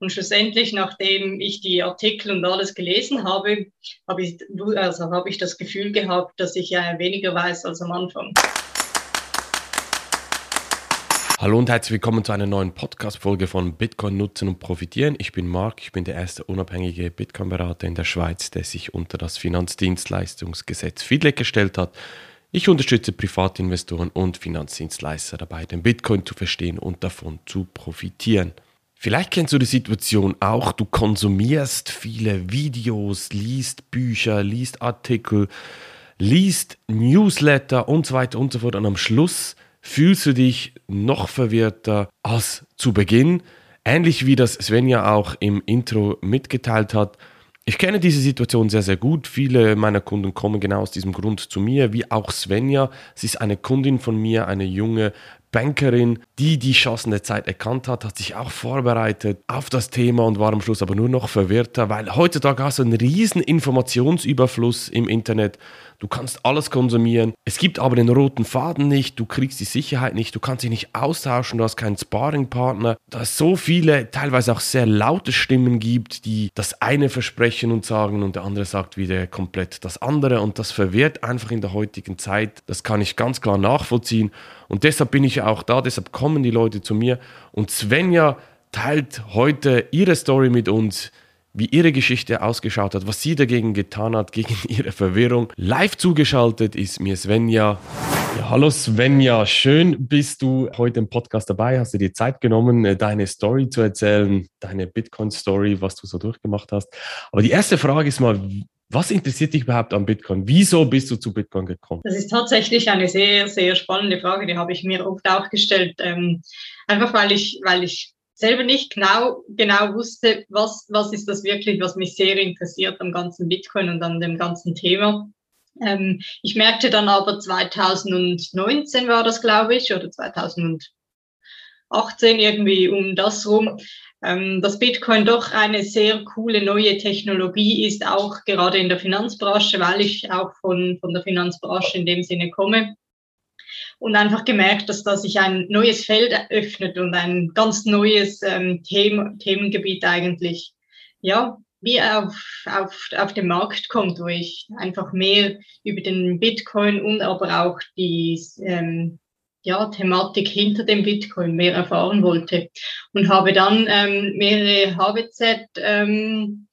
Und schlussendlich, nachdem ich die Artikel und alles gelesen habe, habe ich, also habe ich das Gefühl gehabt, dass ich ja weniger weiß als am Anfang. Hallo und herzlich willkommen zu einer neuen Podcast-Folge von Bitcoin nutzen und profitieren. Ich bin Marc, ich bin der erste unabhängige Bitcoin-Berater in der Schweiz, der sich unter das Finanzdienstleistungsgesetz FIDLEG gestellt hat. Ich unterstütze Privatinvestoren und Finanzdienstleister dabei, den Bitcoin zu verstehen und davon zu profitieren. Vielleicht kennst du die Situation auch, du konsumierst viele Videos, liest Bücher, liest Artikel, liest Newsletter und so weiter und so fort und am Schluss fühlst du dich noch verwirrter als zu Beginn. Ähnlich wie das Svenja auch im Intro mitgeteilt hat. Ich kenne diese Situation sehr, sehr gut. Viele meiner Kunden kommen genau aus diesem Grund zu mir, wie auch Svenja. Sie ist eine Kundin von mir, eine junge Bankerin, die die Chancen der Zeit erkannt hat, hat sich auch vorbereitet auf das Thema und war am Schluss aber nur noch verwirrter, weil heutzutage hast du einen riesen Informationsüberfluss im Internet Du kannst alles konsumieren. Es gibt aber den roten Faden nicht. Du kriegst die Sicherheit nicht. Du kannst dich nicht austauschen. Du hast keinen Sparringpartner. Da es so viele, teilweise auch sehr laute Stimmen gibt, die das eine versprechen und sagen und der andere sagt wieder komplett das andere. Und das verwirrt einfach in der heutigen Zeit. Das kann ich ganz klar nachvollziehen. Und deshalb bin ich ja auch da. Deshalb kommen die Leute zu mir. Und Svenja teilt heute ihre Story mit uns wie ihre Geschichte ausgeschaut hat, was sie dagegen getan hat, gegen ihre Verwirrung. Live zugeschaltet ist mir Svenja. Ja, hallo Svenja, schön bist du heute im Podcast dabei. Hast du dir Zeit genommen, äh, deine Story zu erzählen, deine Bitcoin-Story, was du so durchgemacht hast. Aber die erste Frage ist mal, was interessiert dich überhaupt an Bitcoin? Wieso bist du zu Bitcoin gekommen? Das ist tatsächlich eine sehr, sehr spannende Frage. Die habe ich mir oft auch gestellt. Ähm, einfach weil ich, weil ich selber nicht genau, genau wusste, was, was ist das wirklich, was mich sehr interessiert am ganzen Bitcoin und an dem ganzen Thema. Ähm, ich merkte dann aber 2019 war das, glaube ich, oder 2018 irgendwie um das rum, ähm, dass Bitcoin doch eine sehr coole neue Technologie ist, auch gerade in der Finanzbranche, weil ich auch von, von der Finanzbranche in dem Sinne komme und einfach gemerkt, dass da sich ein neues Feld öffnet und ein ganz neues ähm, Thema, Themengebiet eigentlich, ja, wie auf, auf, auf den Markt kommt, wo ich einfach mehr über den Bitcoin und aber auch die ähm, ja, Thematik hinter dem Bitcoin mehr erfahren wollte. Und habe dann ähm, mehrere HBZ ähm,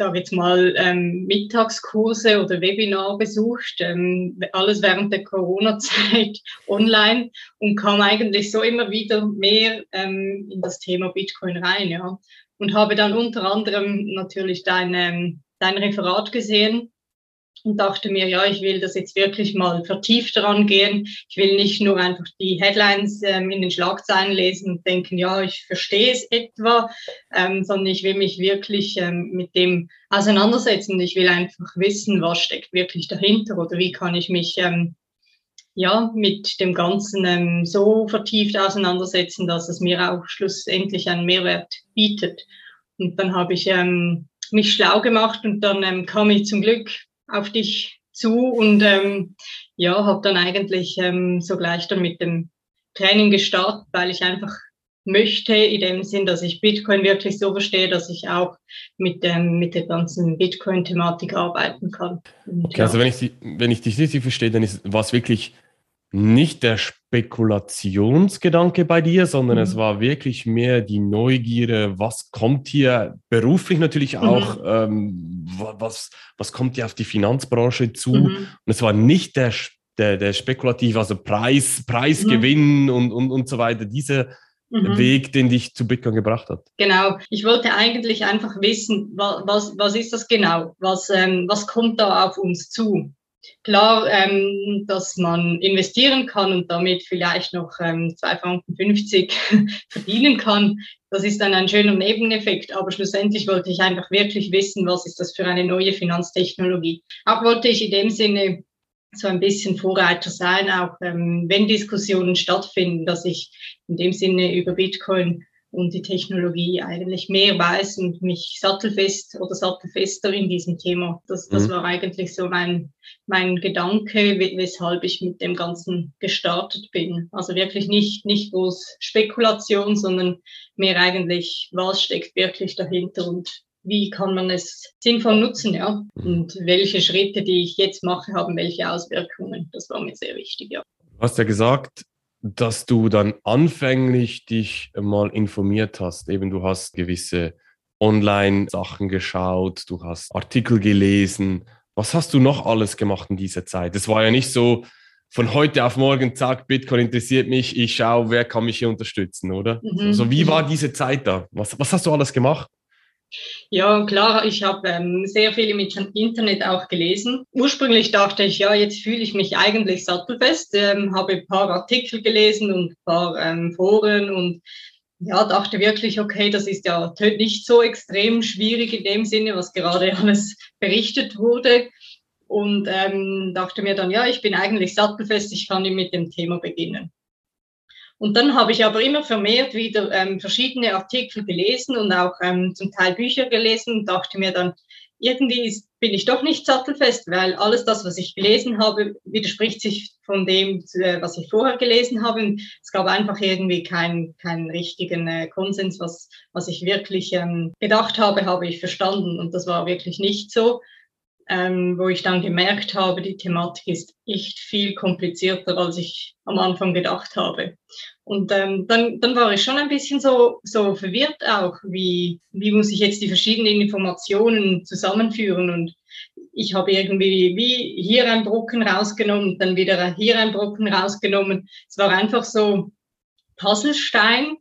sage jetzt mal, ähm, Mittagskurse oder Webinar besucht, ähm, alles während der Corona-Zeit online und kam eigentlich so immer wieder mehr ähm, in das Thema Bitcoin rein, ja. Und habe dann unter anderem natürlich dein, ähm, dein Referat gesehen und dachte mir, ja, ich will das jetzt wirklich mal vertieft rangehen. Ich will nicht nur einfach die Headlines ähm, in den Schlagzeilen lesen und denken, ja, ich verstehe es etwa, ähm, sondern ich will mich wirklich ähm, mit dem auseinandersetzen. Ich will einfach wissen, was steckt wirklich dahinter oder wie kann ich mich ähm, ja mit dem Ganzen ähm, so vertieft auseinandersetzen, dass es mir auch schlussendlich einen Mehrwert bietet. Und dann habe ich ähm, mich schlau gemacht und dann ähm, kam ich zum Glück auf dich zu und ähm, ja, habe dann eigentlich ähm, so gleich dann mit dem Training gestartet, weil ich einfach möchte, in dem Sinn, dass ich Bitcoin wirklich so verstehe, dass ich auch mit, dem, mit der ganzen Bitcoin-Thematik arbeiten kann. Und, okay, also ja. also wenn ich, wenn ich dich richtig verstehe, dann ist was wirklich nicht der Spekulationsgedanke bei dir, sondern mhm. es war wirklich mehr die Neugierde, was kommt hier beruflich natürlich mhm. auch, mhm. ähm, was, was kommt hier auf die Finanzbranche zu. Mhm. Und es war nicht der, der, der spekulativ, also Preis, Preisgewinn mhm. und, und, und so weiter, dieser mhm. Weg, den dich zu Bitcoin gebracht hat. Genau. Ich wollte eigentlich einfach wissen, was, was, was ist das genau? Was, ähm, was kommt da auf uns zu? Klar, ähm, dass man investieren kann und damit vielleicht noch ähm, 2,50 Franken verdienen kann, das ist dann ein schöner Nebeneffekt. Aber schlussendlich wollte ich einfach wirklich wissen, was ist das für eine neue Finanztechnologie. Auch wollte ich in dem Sinne so ein bisschen Vorreiter sein, auch ähm, wenn Diskussionen stattfinden, dass ich in dem Sinne über Bitcoin und die Technologie eigentlich mehr weiß und mich sattelfest oder sattelfester in diesem Thema. Das, das mhm. war eigentlich so mein, mein Gedanke, weshalb ich mit dem Ganzen gestartet bin. Also wirklich nicht, nicht bloß Spekulation, sondern mehr eigentlich, was steckt wirklich dahinter und wie kann man es sinnvoll nutzen, ja? Mhm. Und welche Schritte, die ich jetzt mache, haben welche Auswirkungen. Das war mir sehr wichtig, ja. Du hast ja gesagt, dass du dann anfänglich dich mal informiert hast. Eben, du hast gewisse Online-Sachen geschaut, du hast Artikel gelesen. Was hast du noch alles gemacht in dieser Zeit? Es war ja nicht so, von heute auf morgen, zack, Bitcoin interessiert mich, ich schaue, wer kann mich hier unterstützen, oder? Mhm. Also wie war diese Zeit da? Was, was hast du alles gemacht? Ja, klar, ich habe ähm, sehr viel im Internet auch gelesen. Ursprünglich dachte ich, ja, jetzt fühle ich mich eigentlich sattelfest, ähm, habe ein paar Artikel gelesen und ein paar ähm, Foren und ja, dachte wirklich, okay, das ist ja nicht so extrem schwierig in dem Sinne, was gerade alles berichtet wurde. Und ähm, dachte mir dann, ja, ich bin eigentlich sattelfest, ich kann mit dem Thema beginnen. Und dann habe ich aber immer vermehrt wieder ähm, verschiedene Artikel gelesen und auch ähm, zum Teil Bücher gelesen und dachte mir dann, irgendwie ist, bin ich doch nicht sattelfest, weil alles das, was ich gelesen habe, widerspricht sich von dem, äh, was ich vorher gelesen habe. Es gab einfach irgendwie keinen keinen richtigen äh, Konsens, was, was ich wirklich ähm, gedacht habe, habe ich verstanden. Und das war wirklich nicht so ähm, wo ich dann gemerkt habe, die Thematik ist echt viel komplizierter, als ich am Anfang gedacht habe. Und ähm, dann, dann war ich schon ein bisschen so, so verwirrt auch, wie, wie muss ich jetzt die verschiedenen Informationen zusammenführen. Und ich habe irgendwie wie hier ein Brocken rausgenommen, dann wieder hier ein Brocken rausgenommen. Es war einfach so Puzzlestein,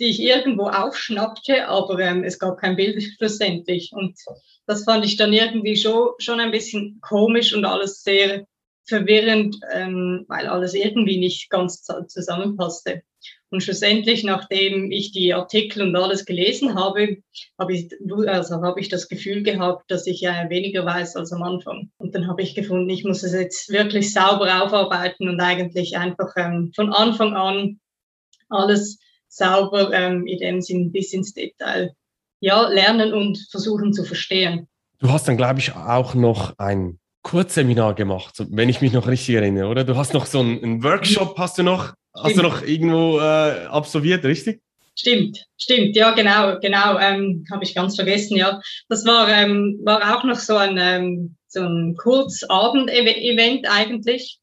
die ich irgendwo aufschnappte, aber ähm, es gab kein Bild schlussendlich. Und das fand ich dann irgendwie schon, schon ein bisschen komisch und alles sehr verwirrend, ähm, weil alles irgendwie nicht ganz zusammenpasste. Und schlussendlich, nachdem ich die Artikel und alles gelesen habe, habe ich, also habe ich das Gefühl gehabt, dass ich ja weniger weiß als am Anfang. Und dann habe ich gefunden, ich muss es jetzt wirklich sauber aufarbeiten und eigentlich einfach ähm, von Anfang an alles sauber ähm, in dem Sinn bis ins Detail ja, lernen und versuchen zu verstehen. Du hast dann, glaube ich, auch noch ein Kurzseminar gemacht, wenn ich mich noch richtig erinnere, oder? Du hast noch so einen, Workshop, hast du noch, stimmt. hast du noch irgendwo äh, absolviert, richtig? Stimmt, stimmt, ja, genau, genau, ähm, habe ich ganz vergessen, ja. Das war, ähm, war auch noch so ein, ähm, so ein Kurzabend-Event eigentlich,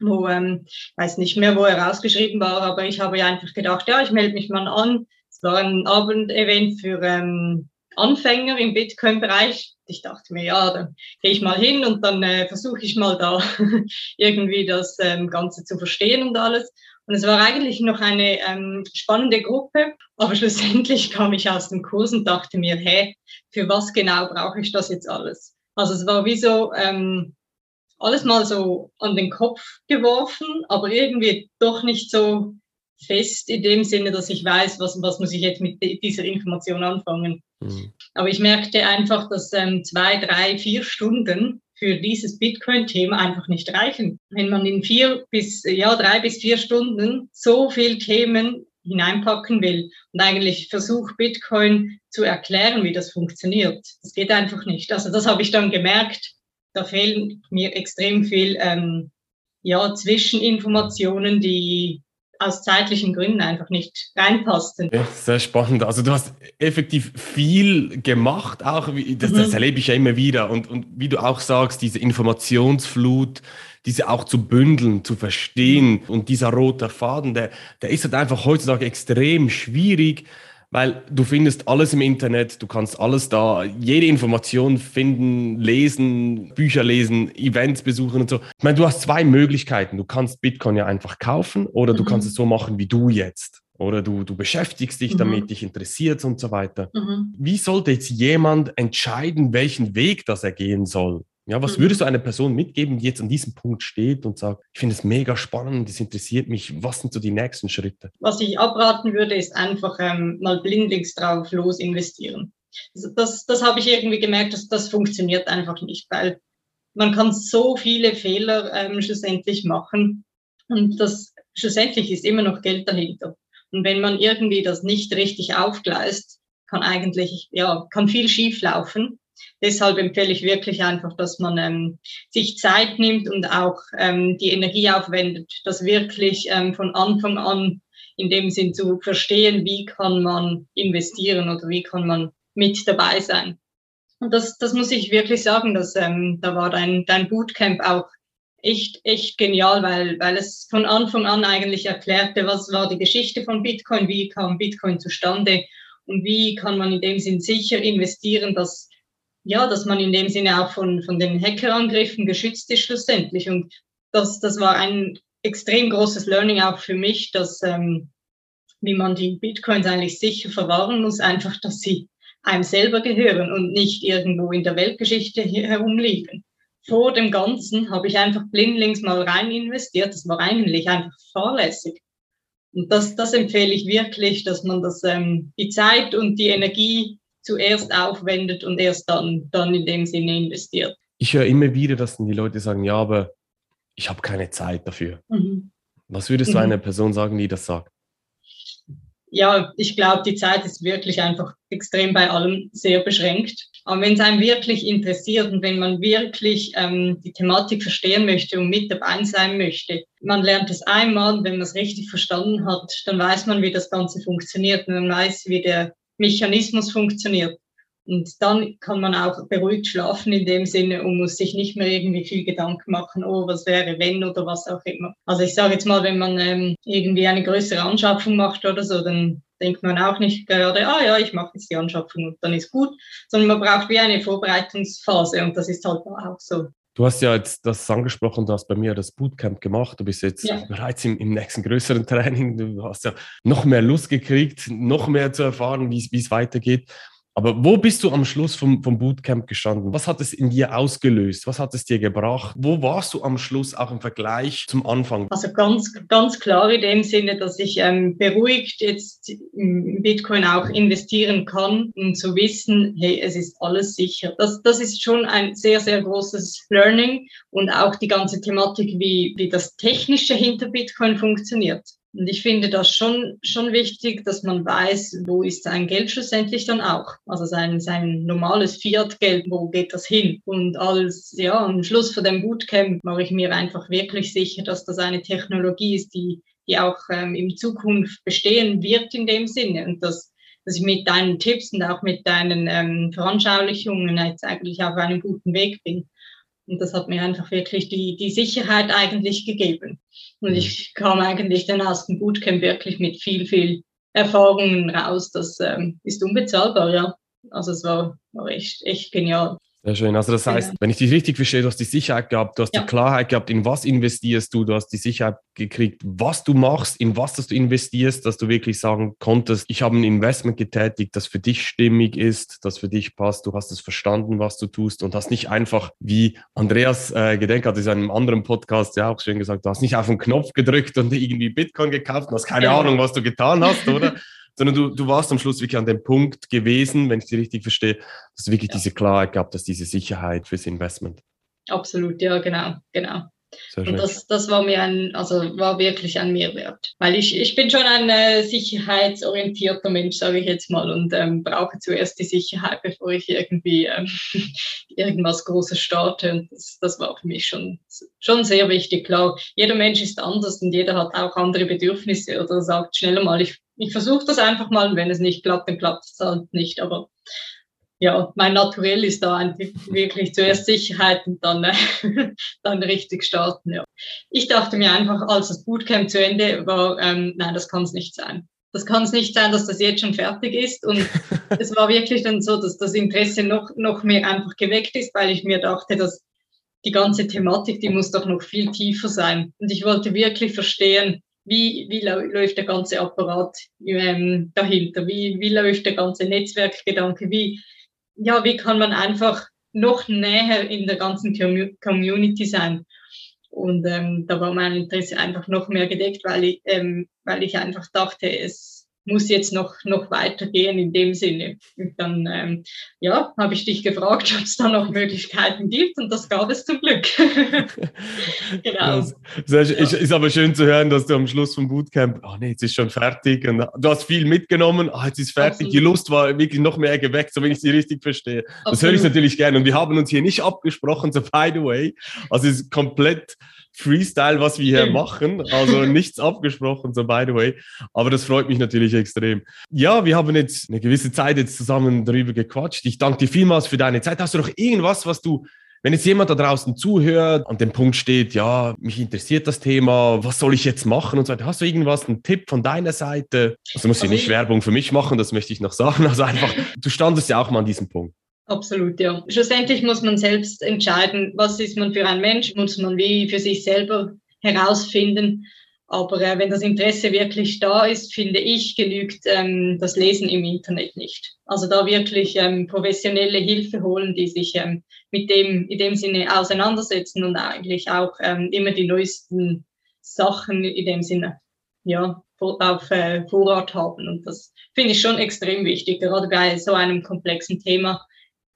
wo, ähm, weiß nicht mehr, wo er rausgeschrieben war, aber ich habe ja einfach gedacht, ja, ich melde mich mal an, war ein Abendevent für ähm, Anfänger im Bitcoin-Bereich. Ich dachte mir, ja, dann gehe ich mal hin und dann äh, versuche ich mal da irgendwie das ähm, Ganze zu verstehen und alles. Und es war eigentlich noch eine ähm, spannende Gruppe, aber schlussendlich kam ich aus dem Kurs und dachte mir, hä, für was genau brauche ich das jetzt alles? Also es war wie so ähm, alles mal so an den Kopf geworfen, aber irgendwie doch nicht so fest in dem Sinne, dass ich weiß, was, was muss ich jetzt mit dieser Information anfangen. Mhm. Aber ich merkte einfach, dass ähm, zwei, drei, vier Stunden für dieses Bitcoin-Thema einfach nicht reichen. Wenn man in vier bis, ja, drei bis vier Stunden so viel Themen hineinpacken will und eigentlich versucht, Bitcoin zu erklären, wie das funktioniert. Das geht einfach nicht. Also das habe ich dann gemerkt. Da fehlen mir extrem viel ähm, ja, Zwischeninformationen, die aus zeitlichen Gründen einfach nicht reinpassten. Ja, sehr spannend. Also du hast effektiv viel gemacht, auch das, das mhm. erlebe ich ja immer wieder. Und, und wie du auch sagst, diese Informationsflut, diese auch zu bündeln, zu verstehen mhm. und dieser rote Faden, der, der ist halt einfach heutzutage extrem schwierig weil du findest alles im Internet, du kannst alles da, jede Information finden, lesen, Bücher lesen, Events besuchen und so. Ich meine, du hast zwei Möglichkeiten. Du kannst Bitcoin ja einfach kaufen oder mhm. du kannst es so machen wie du jetzt. Oder du, du beschäftigst dich mhm. damit, dich interessiert und so weiter. Mhm. Wie sollte jetzt jemand entscheiden, welchen Weg das er gehen soll? Ja, was mhm. würdest du einer Person mitgeben, die jetzt an diesem Punkt steht und sagt, ich finde es mega spannend, das interessiert mich, was sind so die nächsten Schritte? Was ich abraten würde, ist einfach ähm, mal blindlings drauf los investieren. Das, das, das habe ich irgendwie gemerkt, dass das funktioniert einfach nicht, weil man kann so viele Fehler ähm, schlussendlich machen und das schlussendlich ist immer noch Geld dahinter. Und wenn man irgendwie das nicht richtig aufgleist, kann eigentlich, ja, kann viel schief laufen. Deshalb empfehle ich wirklich einfach, dass man ähm, sich Zeit nimmt und auch ähm, die Energie aufwendet, das wirklich ähm, von Anfang an in dem Sinn zu verstehen, wie kann man investieren oder wie kann man mit dabei sein. Und das, das muss ich wirklich sagen, dass ähm, da war dein, dein Bootcamp auch echt, echt genial, weil, weil es von Anfang an eigentlich erklärte, was war die Geschichte von Bitcoin, wie kam Bitcoin zustande und wie kann man in dem Sinn sicher investieren, dass ja, dass man in dem Sinne auch von, von den Hackerangriffen geschützt ist schlussendlich. Und das, das war ein extrem großes Learning auch für mich, dass ähm, wie man die Bitcoins eigentlich sicher verwahren muss, einfach, dass sie einem selber gehören und nicht irgendwo in der Weltgeschichte herumliegen. Vor dem Ganzen habe ich einfach blindlings mal rein investiert. Das war eigentlich einfach fahrlässig. Und das, das empfehle ich wirklich, dass man das, ähm, die Zeit und die Energie zuerst aufwendet und erst dann, dann in dem Sinne investiert. Ich höre immer wieder, dass die Leute sagen, ja, aber ich habe keine Zeit dafür. Mhm. Was würdest du mhm. einer Person sagen, die das sagt? Ja, ich glaube, die Zeit ist wirklich einfach extrem bei allem sehr beschränkt. Aber wenn es einem wirklich interessiert und wenn man wirklich ähm, die Thematik verstehen möchte und mit dabei sein möchte, man lernt es einmal, wenn man es richtig verstanden hat, dann weiß man, wie das Ganze funktioniert und man weiß, wie der Mechanismus funktioniert. Und dann kann man auch beruhigt schlafen in dem Sinne und muss sich nicht mehr irgendwie viel Gedanken machen, oh, was wäre wenn oder was auch immer. Also ich sage jetzt mal, wenn man ähm, irgendwie eine größere Anschaffung macht oder so, dann denkt man auch nicht gerade, ah ja, ich mache jetzt die Anschaffung und dann ist gut, sondern man braucht wie eine Vorbereitungsphase und das ist halt auch so. Du hast ja jetzt das angesprochen, du hast bei mir das Bootcamp gemacht, du bist jetzt ja. bereits im, im, nächsten größeren Training, du hast ja noch mehr Lust gekriegt, noch mehr zu erfahren, wie es weitergeht. Aber wo bist du am Schluss vom, vom Bootcamp gestanden? Was hat es in dir ausgelöst? Was hat es dir gebracht? Wo warst du am Schluss auch im Vergleich zum Anfang? Also ganz, ganz klar in dem Sinne, dass ich ähm, beruhigt jetzt in Bitcoin auch investieren kann und zu wissen, hey, es ist alles sicher. Das, das ist schon ein sehr, sehr großes Learning und auch die ganze Thematik, wie, wie das Technische hinter Bitcoin funktioniert. Und ich finde das schon, schon wichtig, dass man weiß, wo ist sein Geld schlussendlich dann auch. Also sein, sein normales Fiat-Geld, wo geht das hin? Und als, ja, am Schluss von dem Bootcamp mache ich mir einfach wirklich sicher, dass das eine Technologie ist, die, die auch ähm, in Zukunft bestehen wird in dem Sinne. Und dass, dass ich mit deinen Tipps und auch mit deinen ähm, Veranschaulichungen jetzt eigentlich auf einem guten Weg bin. Und das hat mir einfach wirklich die, die Sicherheit eigentlich gegeben. Und ich kam eigentlich aus dem Bootcamp wirklich mit viel, viel Erfahrungen raus. Das ähm, ist unbezahlbar, ja. Also es war, war echt, echt genial. Sehr schön. Also das heißt, wenn ich dich richtig verstehe, du hast die Sicherheit gehabt, du hast ja. die Klarheit gehabt, in was investierst du, du hast die Sicherheit gekriegt, was du machst, in was du investierst, dass du wirklich sagen konntest, ich habe ein Investment getätigt, das für dich stimmig ist, das für dich passt, du hast es verstanden, was du tust und hast nicht einfach, wie Andreas äh, Gedenk hat in einem anderen Podcast ja auch schön gesagt, du hast nicht auf den Knopf gedrückt und irgendwie Bitcoin gekauft und hast keine ja. Ahnung, was du getan hast, oder? sondern du, du warst am Schluss wirklich an dem Punkt gewesen, wenn ich dich richtig verstehe, dass du wirklich ja. diese Klarheit gab, dass diese Sicherheit fürs Investment. Absolut, ja, genau, genau. Und das, das war mir ein, also war wirklich ein Mehrwert. Weil ich, ich bin schon ein äh, sicherheitsorientierter Mensch, sage ich jetzt mal, und ähm, brauche zuerst die Sicherheit, bevor ich irgendwie ähm, irgendwas Großes starte. Und das, das war für mich schon, schon sehr wichtig. Klar, jeder Mensch ist anders und jeder hat auch andere Bedürfnisse oder sagt schneller mal, ich ich versuche das einfach mal und wenn es nicht klappt, dann klappt es halt nicht. Aber ja, mein Naturell ist da wirklich zuerst Sicherheit und dann, äh, dann richtig starten. Ja. Ich dachte mir einfach, als das Bootcamp zu Ende war, ähm, nein, das kann es nicht sein. Das kann es nicht sein, dass das jetzt schon fertig ist. Und es war wirklich dann so, dass das Interesse noch, noch mehr einfach geweckt ist, weil ich mir dachte, dass die ganze Thematik, die muss doch noch viel tiefer sein. Und ich wollte wirklich verstehen, wie, wie läuft der ganze Apparat ähm, dahinter, wie, wie läuft der ganze Netzwerkgedanke, wie, ja, wie kann man einfach noch näher in der ganzen Community sein. Und ähm, da war mein Interesse einfach noch mehr gedeckt, weil ich, ähm, weil ich einfach dachte, es muss jetzt noch, noch weitergehen in dem Sinne. Und dann, ähm, ja, habe ich dich gefragt, ob es da noch Möglichkeiten gibt und das gab es zum Glück. genau. Ja, ist, ist, aber schön zu hören, dass du am Schluss vom Bootcamp, oh nee, jetzt ist schon fertig und du hast viel mitgenommen, oh, jetzt ist fertig, Absolut. die Lust war wirklich noch mehr geweckt, so wenn ich sie richtig verstehe. Absolut. Das höre ich natürlich gerne und wir haben uns hier nicht abgesprochen, so by the way, also es ist komplett Freestyle, was wir hier machen. Also nichts abgesprochen, so by the way. Aber das freut mich natürlich extrem. Ja, wir haben jetzt eine gewisse Zeit jetzt zusammen darüber gequatscht. Ich danke dir vielmals für deine Zeit. Hast du noch irgendwas, was du wenn jetzt jemand da draußen zuhört, an dem Punkt steht, ja, mich interessiert das Thema, was soll ich jetzt machen und so weiter, hast du irgendwas, einen Tipp von deiner Seite? Also muss ich also nicht Werbung für mich machen, das möchte ich noch sagen. Also einfach, du standest ja auch mal an diesem Punkt. Absolut, ja. Schlussendlich muss man selbst entscheiden, was ist man für ein Mensch, muss man wie für sich selber herausfinden. Aber äh, wenn das Interesse wirklich da ist, finde ich, genügt ähm, das Lesen im Internet nicht. Also da wirklich ähm, professionelle Hilfe holen, die sich ähm, mit dem in dem Sinne auseinandersetzen und eigentlich auch ähm, immer die neuesten Sachen in dem Sinne ja auf äh, Vorrat haben. Und das finde ich schon extrem wichtig, gerade bei so einem komplexen Thema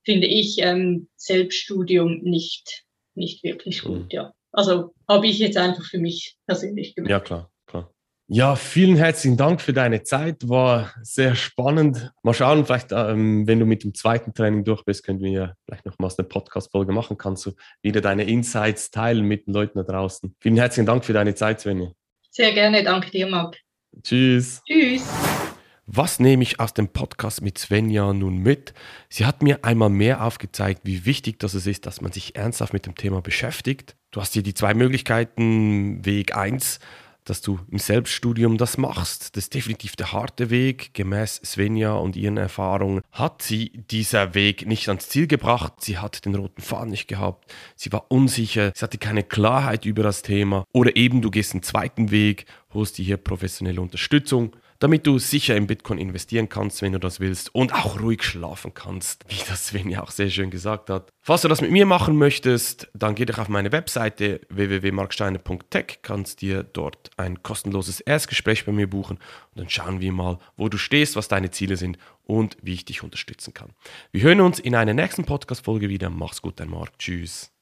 finde ich ähm, Selbststudium nicht, nicht wirklich gut, mhm. ja. Also habe ich jetzt einfach für mich persönlich gemacht. Ja, klar, klar. Ja, vielen herzlichen Dank für deine Zeit. War sehr spannend. Mal schauen, vielleicht, ähm, wenn du mit dem zweiten Training durch bist, können wir vielleicht nochmals eine Podcast-Folge machen. Kannst du wieder deine Insights teilen mit den Leuten da draußen. Vielen herzlichen Dank für deine Zeit, Svenja. Sehr gerne. Danke dir, Marc. Tschüss. Tschüss. Was nehme ich aus dem Podcast mit Svenja nun mit? Sie hat mir einmal mehr aufgezeigt, wie wichtig das ist, dass man sich ernsthaft mit dem Thema beschäftigt. Du hast hier die zwei Möglichkeiten. Weg 1, dass du im Selbststudium das machst. Das ist definitiv der harte Weg. Gemäß Svenja und ihren Erfahrungen hat sie dieser Weg nicht ans Ziel gebracht. Sie hat den roten Faden nicht gehabt. Sie war unsicher. Sie hatte keine Klarheit über das Thema. Oder eben du gehst einen zweiten Weg, holst dir hier professionelle Unterstützung damit du sicher in Bitcoin investieren kannst, wenn du das willst und auch ruhig schlafen kannst, wie das Sven ja auch sehr schön gesagt hat. Falls du das mit mir machen möchtest, dann geh doch auf meine Webseite www.marksteiner.tech, kannst dir dort ein kostenloses Erstgespräch bei mir buchen und dann schauen wir mal, wo du stehst, was deine Ziele sind und wie ich dich unterstützen kann. Wir hören uns in einer nächsten Podcast-Folge wieder. Mach's gut, dein Marc. Tschüss.